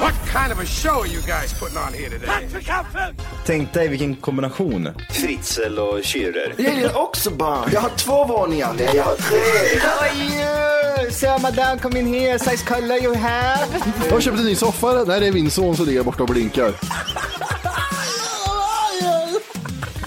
What kind of a show are you guys putting on here today? Tänk dig vilken kombination. Fritzl och Schürrer. Jag gillar också barn. Jag har två våningar. Nej, jag har tre. Sir, madame, come in here. Size color you have. Jag har köpt en ny soffa. Nej, det är min son som ligger borta och blinkar.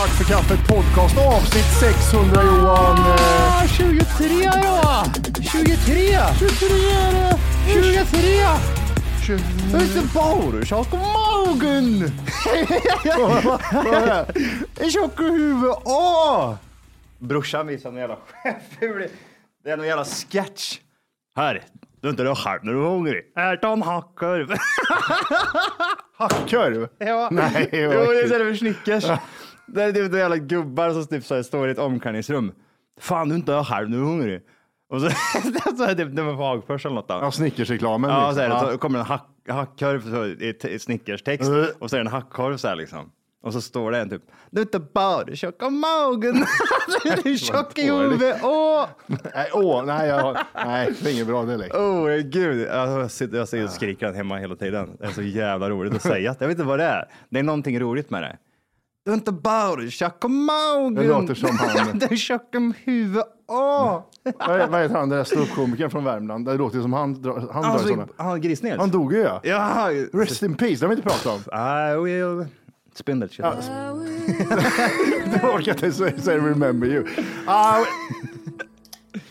Tack för kaffet podcast avsnitt 600 Johan. Eh, 23 då! 23! 23 är det. 23! 20. Ute på Tjockmagen! Vad är det? En tjock i huvudet. Åh! Brorsan visar någon jävla ful. Det är någon jävla sketch. Här, du är inte det själv när du är hungrig. Ät en hackkorv. Hackkorv? Ja. Nej, jo, det är istället för Snickers. Det är typ jävla gubbar som typ så här står i ett omklädningsrum. Fan, du är inte när du är hungrig. Och så, så är det typ nummer på Hagfors eller något. Då. Ja, Snickersreklamen. Ja, liksom. så, är det, Ja. så kommer en hack, hackkorv så, i i Snickers-text Mm. och så är det en hackkorv så här liksom. Och så står det en typ, du är inte bara tjock om magen, du är tjock i huvudet, åh! Nej, åh, nej, jag, nej, det är inget bra det längre. Oh gud, jag sitter, jag sitter och skriker den hemma hela tiden. Det är så jävla roligt att säga. Jag vet inte vad det är. Det är någonting roligt med det. Du är inte bara magen. Det låter som han. Du är huvudet, åh! Vad heter han, den där ståuppkomikern från Värmland? Det låter som han, han Alltså, sådana. han Grisnils? Han dog ju ja. Ja, Rest in peace, det har vi inte pratat om. I will spin that shit. Jag orkar inte säga remember you. Ah,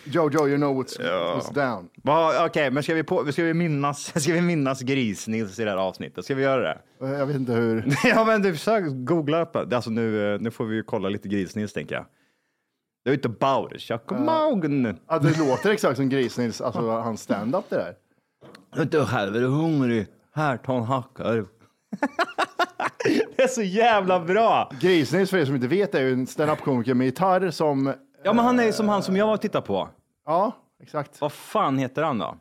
Jojo, you know what's, what's down. Okej, men ska vi, på, ska, vi minnas, ska vi minnas Gris-Nils i det här avsnittet? Ska vi göra det? Eh, Jag vet inte hur. ja, men du försök googla upp det. Alltså nu, eh, nu får vi ju kolla lite Gris-Nils tänker jag. Det är inte bara tjock om magen. Ja, det låter exakt som Grisnils, alltså hans stand-up det där. Du själv är du hungrig. Här, ta en hackkorv. det är så jävla bra. Grisnils, för er som inte vet, är ju en stand-up-komiker med gitarr som Ja, men han är som han som jag var och tittade på. Ja, exakt. Vad fan heter han då?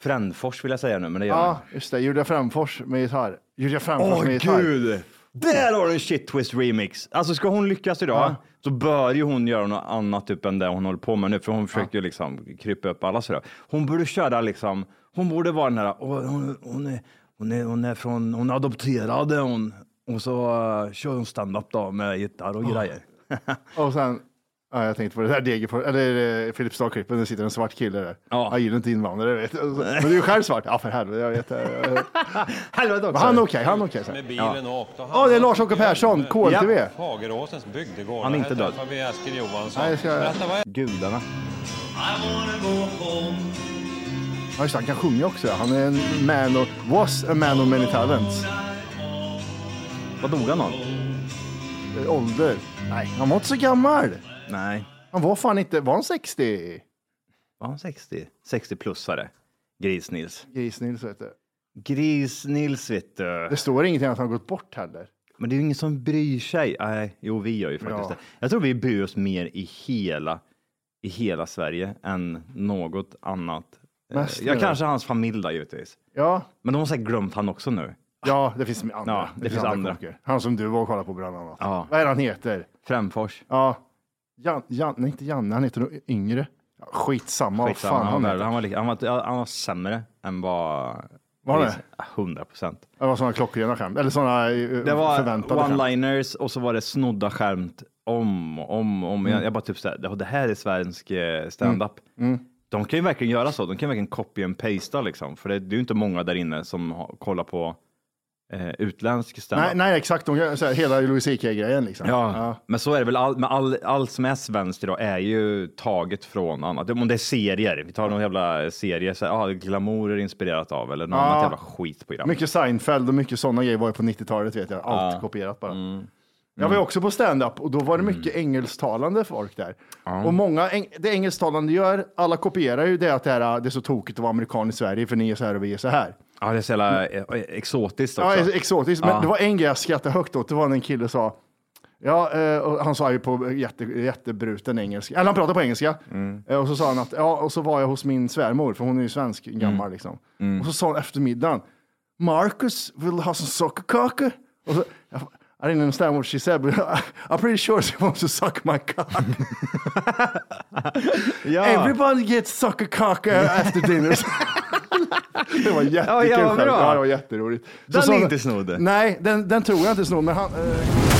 Frändfors vill jag säga nu, men det gör han. Ja, just det. Julia Framfors med gitarr. Julia Framfors Åh med gitarr. gud! Där har du en shit twist remix. Alltså ska hon lyckas idag Ja. så bör ju hon göra något annat typ än det hon håller på med nu, för hon försöker ju liksom krypa upp alla sådär. Hon borde köra liksom, hon borde vara den här, "Åh, hon, hon, är, hon, är, hon är från, hon är adopterad är hon. Och så uh, kör hon stand-up då med gitarr och grejer. Och sen, ja, jag tänkte på det där Degerfors, eller eh, Filipstad-klippet, det sitter en svart kille där. Jag gillar inte invandrare, vet du. Men du är ju själv svart. Ja, för helvete, jag vet. eh, Helvete Men han är okej, han är okej. så här. Med bilen och åkte. Ja, det är Lars-Åke Persson, KLTV. Ja. Fageråsens bygdegård. Han är inte Här död. träffar vi Eskil Johansson. Nej, jag ska- vad Gudarna. Ja, just det, han kan sjunga också. Han är en man of, was a man of many talents. Vad dog han av? Eh, Ålder? Nej, han var inte så gammal. Nej. Han var fan inte, var han 60? Var han 60? 60-plussare. Gris-Nils. Gris-Nils vet du. Gris-Nils vet du. Det står ingenting att han har gått bort heller. Men det är ju ingen som bryr sig. Nej, jo, vi gör ju faktiskt Ja. det. Jag tror vi bryr oss mer i hela, i hela Sverige än något annat. Mest Eh, ja, nu. kanske hans familj då givetvis. Ja, Men de har säkert glömt han också nu. ja det finns andra. Ja, det finns andra. kockar. Han som du var och kollade på bland annat. Ja. Vad är det han heter? Främfors. Ja, Jan, Jan, nej inte Janne, han heter nog yngre. Skitsamma, vad Skitsamma, fan han, han var, han, var, han, var, han var sämre än vad... Var det? 100 procent. Det var sådana klockrena skämt, eller sådana Det var förväntade skämt. one-liners och så var det snodda skämt om och om, om. Mm. Jag, jag bara typ såhär, "Ja, det här är svensk eh, stand-up. Mm. De kan ju verkligen göra så. De kan verkligen copy and pasta liksom. För det, det är ju inte många där inne som kollar på eh, utländsk standup. Nej, nej, exakt. De, gör så här, hela Louis CK-grejen liksom. Ja, men så är det väl. All, med all, allt som är svenskt idag är ju taget från annat. Om det är serier, vi tar någon jävla serie, så här, ah, Glamour är inspirerat av eller något Ja. annat jävla skitprogram. Mycket Seinfeld och mycket sådana grejer var ju på 90-talet vet jag. Allt Ja. Mm. kopierat bara. Jag var ju också på stand-up och då var det mycket engelsktalande folk där. Och många, eng- det engelsktalande gör, alla kopierar ju det att det, här, det är så tokigt att vara amerikan i Sverige för ni är så här och vi är så här. Ja, det är så jävla eh, exotiskt Ja, också. exotiskt. Men Ja. det var en grej jag skrattade högt åt. Det var när en kille sa, ja, eh, han sa ju på jätte, jättebruten engelska, eller han pratade på engelska. Mm. Eh, Och så sa han att, ja, och så var jag hos min svärmor, för hon är ju svensk, gammal Mm. liksom. Och så sa han efter middagen, Marcus, vill du ha som sockerkaka? Och så, jag, I didn't understand what she said, but I'm pretty sure she wants to suck my cock. Ja. Everybody gets sockerkaka after dinner. Det var jättekul. Ja, ja, skämt. ja, det var jätteroligt. Den Så är inte snodd. Nej, den, den tror jag inte snor, men han... eh,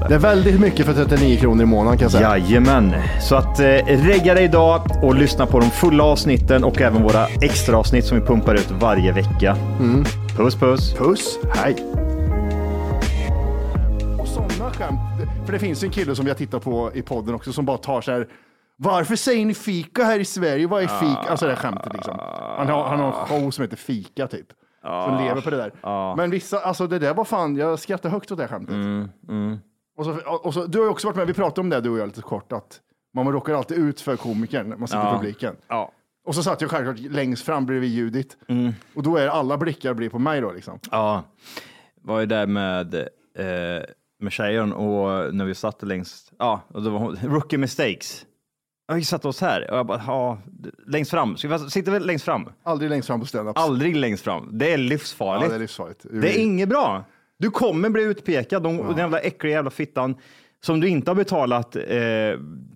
det. Det är väldigt mycket för 39 kronor i månaden kan jag säga. Jajamän. Så att eh, regga dig idag och lyssna på de fulla avsnitten och även våra extra avsnitt som vi pumpar ut varje vecka. Puss puss. Puss, hej. Och sådana skämt, för det finns en kille som jag tittar på i podden också som bara tar så här, varför säger ni fika här i Sverige? Vad är fika? Alltså det här skämtet liksom. Han har, han har en show som heter Fika typ. Som lever på det där. Men vissa, alltså det där var fan, jag skrattar högt åt det här skämtet. Och så, och så, du har ju också varit med, vi pratade om det du och jag lite kort, att man råkar alltid ut för komikern när man sitter i Ja. publiken. Ja. Och så satt jag självklart längst fram bredvid Judit. Och då är alla blickar blir på mig då liksom. Ja, var ju där med, eh, med tjejen och när vi satt längst, ja, och då var hon, rookie mistakes. Ja, vi satte oss här och jag bara, ja, längst fram. Ska vi sitta väl längst fram? Aldrig längst fram på standups. Aldrig längst fram. Det är livsfarligt. Ja, det är livsfarligt. Det är inget bra. Du kommer bli utpekad. De, Den jävla äckliga jävla fittan som du inte har betalat eh,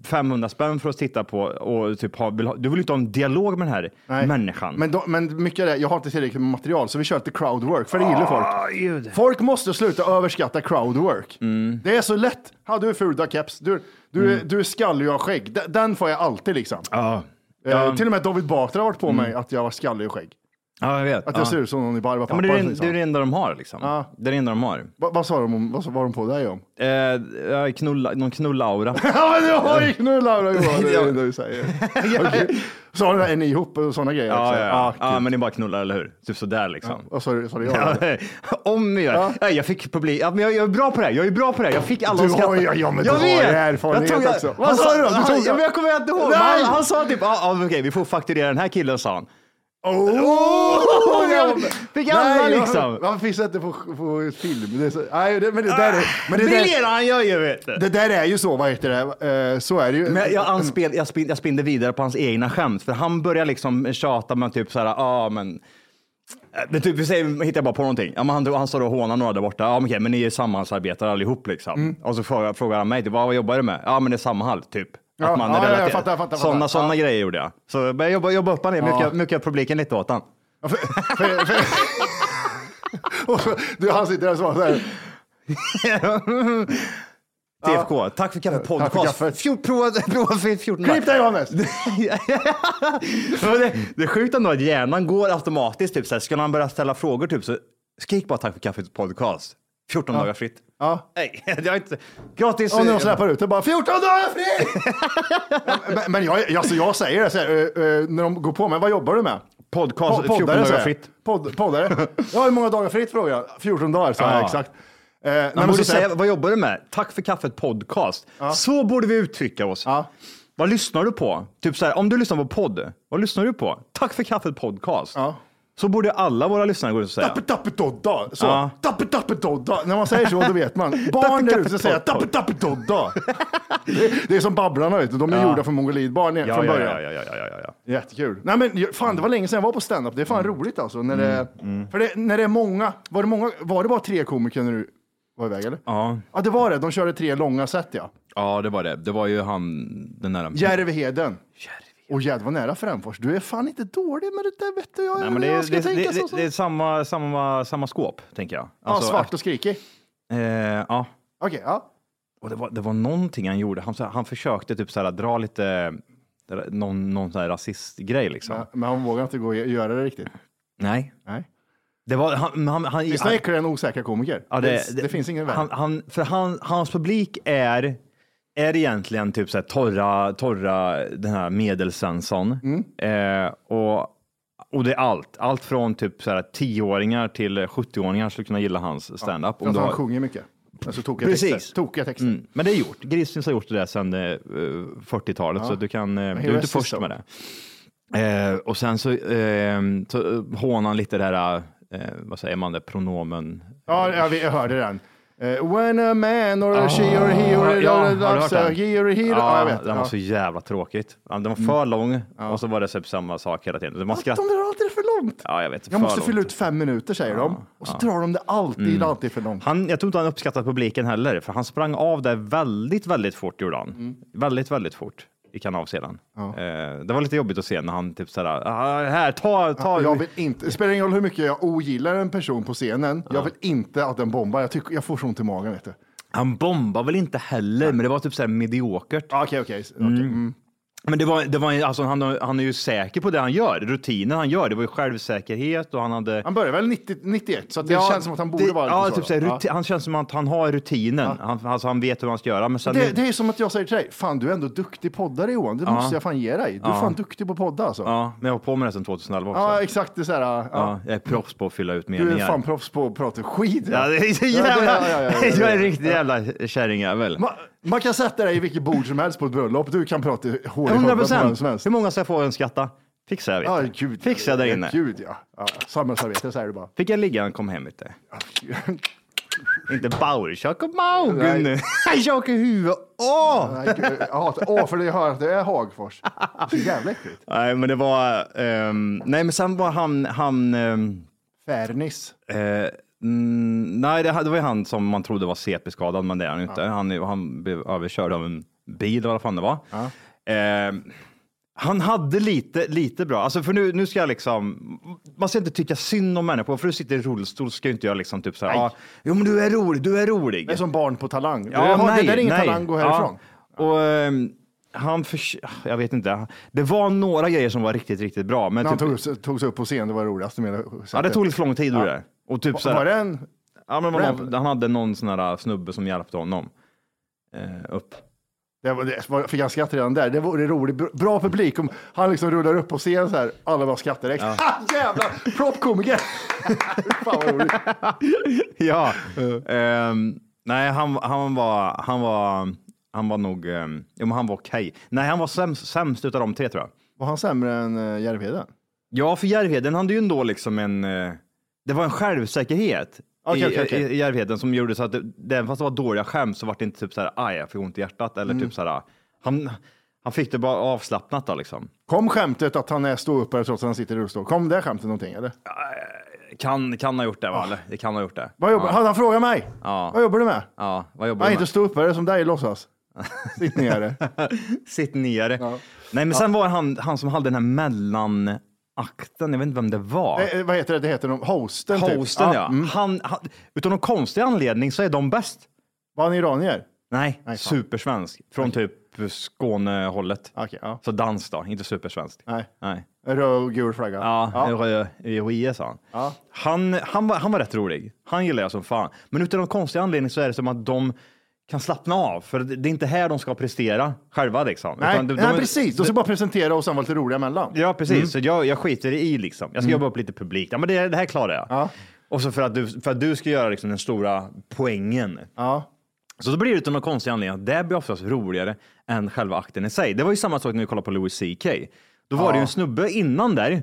500 spänn för att titta på och typ ha, ha, du vill inte ha en dialog med den här Nej. människan. Men, då, men mycket av det, jag har inte tillräckligt med material så vi kör lite crowdwork, för det gillar Ah, folk. gud. Folk måste sluta överskatta crowdwork. Mm. Det är så lätt. Ja, du är ful, du har keps, du, du, är- du är skallig och har skägg. Den, den får jag alltid liksom. Ja. Eh, Ja. till och med David Batra har varit på Mm. mig att jag var skallig och skägg. Ja, jag vet. Att jag ja. ser ut som någon i Ja, Barbapapa. men det, är, det, liksom. är det enda de har liksom. Ja. Det är det enda de har. Va, vad sa de om, vad var de på dig om? Eh, ja, knulla, någon knullaura. Ja men du har ju knullaura Johan, det är Ja. det du säger. Okej. Sa du det, är ni ihop och sådana grejer Ja, också? ja, ja. kul. ja, men det är bara knullar, eller hur? Typ sådär liksom. Vad sa du? Sa du ja? Ja, om jag gör. Ja. jag fick problem. Ja, men jag, jag är bra på det här. Jag är bra på det här. Jag fick alla Du att skratta. har ju- ja, men jag du har ju erfarenhet Jag jag- också. Vad han sa du då? Du han- tog- ja, men jag kommer inte ihåg. Nej! Han, han sa typ, ja, ja, okej, vi får fakturera den här killen, sa han. Oh! jag fick alla Nej, liksom. Varför finns det inte på, på film? Det är så, nej, det, men det där är... Men det, där, han gör ju, vet du. det där är ju så, vad heter det? Eh, så är det ju. Men jag, jag, anspel, jag, spin, jag spinner vidare på hans egna skämt, för han börjar liksom tjata med typ så här, ja ah, men men typ, vi säger, hittar jag bara på någonting. Ja, men han, han står och hånar några där borta. Ja, men, okej, men ni är samhällsarbetare allihop liksom. Mm. Och så frågar, frågar han mig, typ, vad jobbar du med? Ja, men det är Samhall, typ. Ja, Att man är ja, ja, jag relater- fattar, jag fattar, Sådana Ja. grejer gjorde jag. Så jag började jobba, jobba upp han ner, Ja. mycket, mycket publiken lite åt han. Ja, för, för, för, och du, han sitter där och så här. TFK, tack för kaffet Tack för podcast. kaffet. Fjort, prova, prova för 14 Klipp dig Johannes! Det, det är sjukt ändå att hjärnan går automatiskt. Typ, så här, ska man börja ställa frågor, typ, så skrik bara tack för kaffet podcast. 14 dagar fritt. Ja. Nej, jag har inte... Gratis. Och de släpper ut det bara 14 dagar fri! men men jag, alltså jag säger det så här, eh, eh, när de går på mig, vad jobbar du med? Podcast, Po- 14 poddare, dagar fritt. Podd, poddare. Ja, hur många dagar fritt frågar jag. 14 dagar, sa jag Ja. exakt. Eh, nej, Man men borde säga, vad jobbar du med? Tack för kaffet podcast. Så borde vi uttrycka oss. Ja. Vad lyssnar du på? Typ så här, om du lyssnar på podd, vad lyssnar du på? Tack för kaffet podcast. Ja. Så borde alla våra lyssnare gå ut och säga. Tappe tappe dodda. Så, Ja. tappe tappe dodda. När man säger så, då vet man. Barn där ute säger tappe tappe dodda. Det, är som Babblarna, vet du. De är Ja. gjorda för mongolidbarn Ja, från ja, början. ja, ja, ja, ja, ja. Jättekul. Nej men fan, det var länge sedan jag var på stand-up. Det är fan roligt alltså. När det, För det, när det är många, var det många, var det bara tre komiker när du var iväg eller? Ja. Ja det var det, de körde tre långa set ja. ja, det var det. Det var ju han, den där... Järvheden. Och jävlar vad nära Frändfors. Du är fan inte dålig med det där vet du. Jag, Nej, men det, jag ska det, tänka det, så. det, så. det är samma, samma, samma skåp, tänker jag. ja, svart och skrikig. Eh, ja. Okej, ja. Och det var, det var någonting han gjorde. Han, han försökte typ så här, dra lite, någon, någon sån här rasistgrej liksom. Men- Men han vågar inte gå och göra det riktigt. Nej. Nej. Det var, han, han, han, han, äckligare än osäkra komiker? Ja, det, det, finns ingen värld. han, han, För han, hans publik är, är egentligen typ så här torra, torra den här medelsvensson. Mm. Eh, och, och det är allt. Allt från typ så här 10-åringar till 70-åringar skulle kunna gilla hans standup. För att han sjunger mycket. Alltså tokiga Precis. texter. Tokiga texter. Mm. Men det är gjort. Grisnins har gjort det där sedan eh, 40-talet, Ja. så du, kan, eh, du är inte först his med det. Eh, och sen så, eh, så hånar han lite det här, eh, vad säger man, det, pronomen. Ja, jag, jag hörde den. Eh, when a man or a she or he or Ja, hört a den? he or he. Ja, jag vet. Den var Ja. så jävla tråkigt. Ja, Den var för lång och så var det typ samma sak hela tiden. Man De skratt... drar alltid det för långt. Ja, jag vet. Jag måste långt. fylla ut fem minuter säger de. Och så drar de det alltid, alltid för långt. Han, jag tror inte han uppskattat publiken heller, för han sprang av där väldigt, väldigt fort gjorde han. Mm. Väldigt, väldigt fort i kanalsidan. Eh, det var lite jobbigt att se när han typ sådär, ah, här, ta, ta. Jag vill inte, det spelar ingen roll hur mycket jag ogillar en person på scenen. Jag vill inte att den bombar. Jag, tycker, jag får så ont i magen vet du. Han bombar väl inte heller, men det var typ såhär mediokert. Okej, okej. okej. Mm. Men det var, det var, alltså, han, han är ju säker på det han gör, rutinen han gör. Det var ju självsäkerhet och han hade... Han började väl 90, 91, så det Ja, känns som att han borde det, vara ja, lite typ så. såhär, då. ruti, Han känns som att han har rutinen. Han, alltså, han vet hur han ska göra. Men Det, det är som att jag säger till dig, fan du är ändå duktig poddare Johan, det Ja. måste jag fan ge dig. Du är Ja. fan duktig på att podda alltså. Ja, Ja, men jag har på med det sedan 2011 också. exakt, det är så här, ja. Ja, jag är proffs på att fylla ut Du meningar. är fan proffs på att prata skit. Ja, det är så Ja, jävla... ja, ja, ja, ja, ja. Du är en riktig jävla kärringjävel. Man, kan sätta dig i vilket bord som helst på ett bröllop, du kan prata hår i 100 huvudet på vem procent. som helst. Hur många ska jag få en skatta? Fixar jag, vet Ja, du. gud. Fixar jag där inne. Gud ja. ja samhällsarbete säger du bara. Fick jag ligga jag kom hem, vet du. Inte Bauertjock och Maugen. Nej. Tjock i huvudet. Åh! Nej, gud, jag hatar, åh, för det hör att det är Hagfors. Så jävla äckligt. Nej, men det var... ehm, nej, men sen var han... han ehm, Färnis. eh, mm, nej, det, det var ju han som man trodde var CP-skadad, men det är han ju inte. Han, är- han blev överkörd av en bil, eller vad fan det var. Ehm, han hade lite, lite bra, alltså för nu, nu ska jag liksom, man ska inte tycka synd om människor, för du sitter i rullstol ska ju inte jag liksom typ så här, ah, jo men du är rolig, du är rolig. Det är som barn på talang. Ja, har, nej, det där är ingen nej. talang, gå härifrån. Ja. Och, ehm, han förs- jag vet inte. Det var några grejer som var riktigt, riktigt bra. Men När han typ, tog, tog sig upp på scen, det var det det. ja, det tog lite för lång tid. Ja. det. Och typ Var- så här- var det en Ja, men någon, han hade någon sån här snubbe som hjälpte honom eh, upp. Det var, det var, fick jag skratta redan där. Det vore roligt. Bra- publik om han liksom rullar upp på scen så här. Alla bara skrattar. Ja. Ha, jävlar! Proppkomiker! Fan vad roligt. ja. Ehm, nej, han, han var, han var, han var nog, um, jo, men han var okej. Nej, han var sämst, sämst utav de tre tror jag. Var han sämre än uh, Järvheden? Ja, för Järvheden hade ju ändå liksom en, eh, det var en självsäkerhet Okej, i, okej, okej. i, i Järvheden som gjorde så att det, även fast det var dåliga skämt så var det inte typ så här, aj, jag fick ont i hjärtat eller Mm. typ så här, han, han fick det bara avslappnat då liksom. Kom skämtet att han är ståuppare trots att han sitter i rullstol? Kom det skämtet någonting eller? Kan, kan ha gjort det, va? Eller? Det kan ha gjort det. Vad jobbar. Hade han frågat mig? Ja. Vad jobbar du med? Ja, vad jobbar Jag är du inte med? ståuppare som dig låtsas. Sitt nere. Sitt nere. Nej, men sen var han, han som hade den här mellanakten, jag vet inte vem det var. Eh, vad heter det? Det heter de, hosten typ. Hosten ja. mm. Han, han, utan någon konstig anledning så är de bäst. Var han iranier? Nej, fan. supersvensk. Från typ Skånehållet. Okej, ja. Så dans då, inte supersvensk. Nej. Nej. Röd och gul flagga. Ja, Ja. ja. IOIE sa han. Ja. Han, han, var, han var rätt rolig. Han gillar jag som fan. Men utan någon konstig anledning så är det som att de kan slappna av. För det är inte här de ska prestera själva liksom. Nej, Utan de- nej de- precis. De ska bara presentera och sen vara lite roliga emellan. Ja, precis. Mm. Så jag, jag skiter i liksom. Jag ska jobba upp lite publik. Ja, men det, det här klarar jag. Ja. Och så för att du, för att du ska göra liksom den stora poängen. Ja. Så då blir det utan någon konstig anledning att det blir oftast roligare än själva akten i sig. Det var ju samma sak när vi kollade på Louis CK. Då var Ja. det ju en snubbe innan där.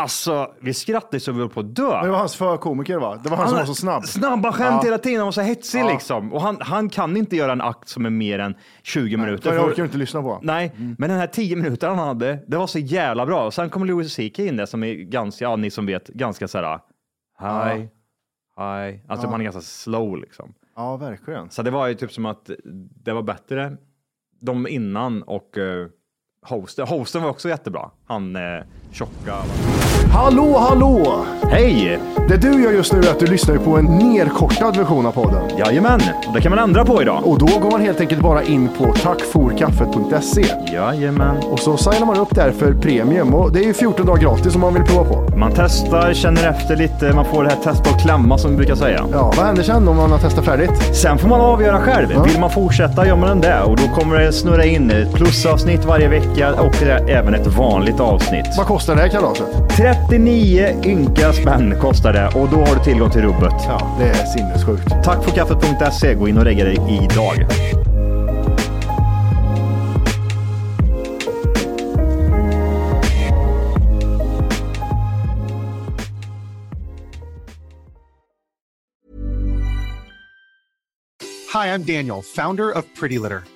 Alltså, vi skrattade så vi höll på att dö. Det var hans förkomiker va? Det var han, som var så snabb. Snabba skämt Ja. hela tiden, han var så hetsig Ja. liksom. Och han, han kan inte göra en akt som är mer än 20 minuter. Jag för- orkar inte lyssna på. Nej, men den här 10 minuter han hade, det var så jävla bra. Och sen kommer Louis CK in där som är ganska, ja ni som vet, ganska så här, hi, hi. Alltså Ja. man är ganska slow liksom. Ja, verkligen. Så det var ju typ som att det var bättre de innan och uh, hosten. Hosten var också jättebra. Han uh, tjocka. Hallå, hallå! Hej! Det du gör just nu är att du lyssnar på en nerkortad version av podden. Jajamän, och det kan man ändra på idag. Och då går man helt enkelt bara in på tackforkaffet.se. Jajamän. Och så signar man upp där för premium. Och det är ju 14 dagar gratis om man vill prova på. Man testar, känner efter lite, man får det här testa och klämma som vi brukar säga. Ja, vad händer sen om man har testat färdigt? Sen får man avgöra själv. Vill man fortsätta gör man det och då kommer det snurra in ett plusavsnitt varje vecka och det är även ett vanligt avsnitt. Vad kostar det här kalaset? 39 ynka spänn kostar det och då har du tillgång till rubbet. Ja, det är sinnessjukt. Tack för kaffet.se. Gå in och regga dig idag. Hi, I'm Daniel, founder of Pretty Litter.